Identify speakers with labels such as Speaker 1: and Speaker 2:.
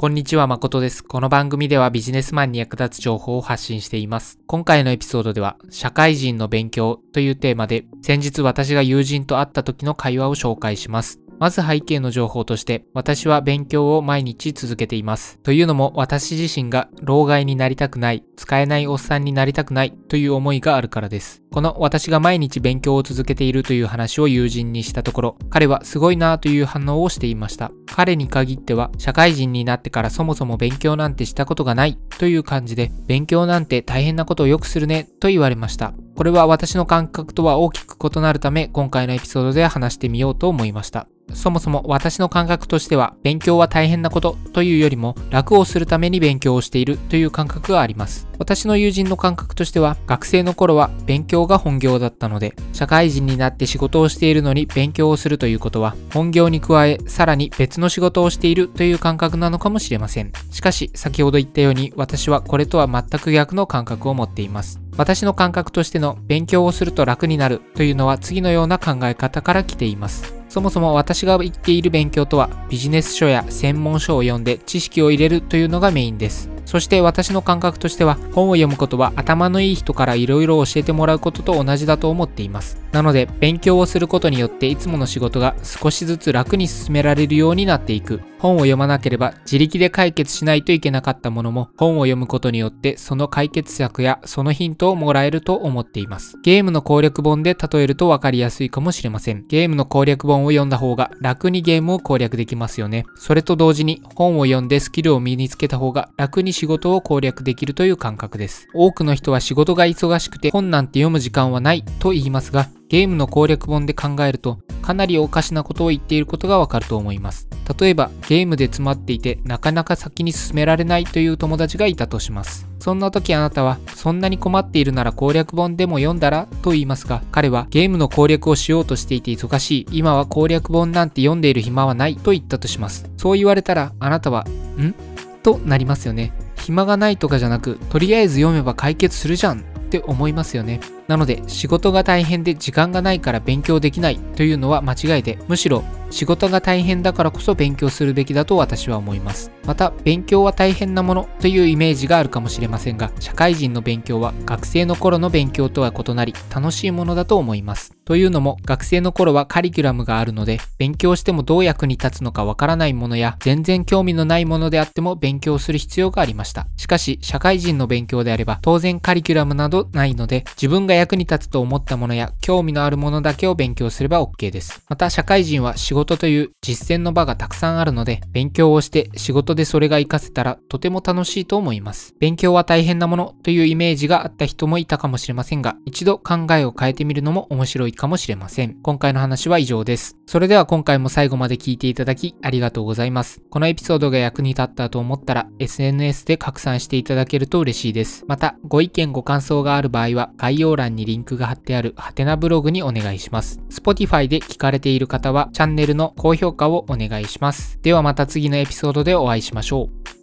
Speaker 1: こんにちは、誠です。この番組ではビジネスマンに役立つ情報を発信しています。今回のエピソードでは、社会人の勉強というテーマで、先日私が友人と会った時の会話を紹介します。まず背景の情報として、私は勉強を毎日続けています。というのも、私自身が老害になりたくない、使えないおっさんになりたくないという思いがあるからです。この私が毎日勉強を続けているという話を友人にしたところ、彼はすごいなという反応をしていました。彼に限っては、社会人になってからそもそも勉強なんてしたことがないという感じで、勉強なんて大変なことをよくするねと言われました。これは私の感覚とは大きく異なるため、今回のエピソードで話してみようと思いました。そもそも私の感覚としては勉強は大変なことというよりも楽をするために勉強をしているという感覚があります。私の友人の感覚としては学生の頃は勉強が本業だったので社会人になって仕事をしているのに勉強をするということは本業に加えさらに別の仕事をしているという感覚なのかもしれません。しかし先ほど言ったように私はこれとは全く逆の感覚を持っています。私の感覚としての勉強をすると楽になるというのは次のような考え方から来ています。そもそも私が言っている勉強とはビジネス書や専門書を読んで知識を入れるというのがメインです。そして私の感覚としては本を読むことは頭のいい人から色々教えてもらうことと同じだと思っています。なので勉強をすることによっていつもの仕事が少しずつ楽に進められるようになっていく。本を読まなければ自力で解決しないといけなかったものも本を読むことによってその解決策やそのヒントをもらえると思っています。ゲームの攻略本で例えると分かりやすいかもしれません。ゲームの攻略本を読んだ方が楽にゲームを攻略できますよね。それと同時に本を読んでスキルを身につけた方が楽に仕事を攻略できるという感覚です。多くの人は仕事が忙しくて本なんて読む時間はないと言いますが、ゲームの攻略本で考えるとかなりおかしなことを言っていることがわかると思います。例えばゲームで詰まっていてなかなか先に進められないという友達がいたとします。そんな時あなたはそんなに困っているなら攻略本でも読んだらと言いますが彼はゲームの攻略をしようとしていて忙しい今は攻略本なんて読んでいる暇はないと言ったとします。そう言われたらあなたはん？となりますよね。暇がないとかじゃなく、とりあえず読めば解決するじゃんって思いますよね。なので、仕事が大変で時間がないから勉強できないというのは間違いで、むしろ仕事が大変だからこそ勉強するべきだと私は思います。また、勉強は大変なものというイメージがあるかもしれませんが、社会人の勉強は学生の頃の勉強とは異なり、楽しいものだと思います。というのも、学生の頃はカリキュラムがあるので、勉強してもどう役に立つのかわからないものや、全然興味のないものであっても勉強する必要がありました。しかし、社会人の勉強であれば、当然カリキュラムなどないので、自分が役に立つと思ったものや、興味のあるものだけを勉強すれば OK です。また、社会人は仕事事という実践の場がたくさんあるので、勉強をして仕事でそれが活かせたらとても楽しいと思います。勉強は大変なものというイメージがあった人もいたかもしれませんが、一度考えを変えてみるのも面白いかもしれません。今回の話は以上です。それでは今回も最後まで聞いていただきありがとうございます。このエピソードが役に立ったと思ったら SNS で拡散していただけると嬉しいです。また、ご意見ご感想がある場合は概要欄にリンクが貼ってあるハテナブログにお願いします。Spotify で聞かれている方はチャンネルルの高評価をお願いします。ではまた次のエピソードでお会いしましょう。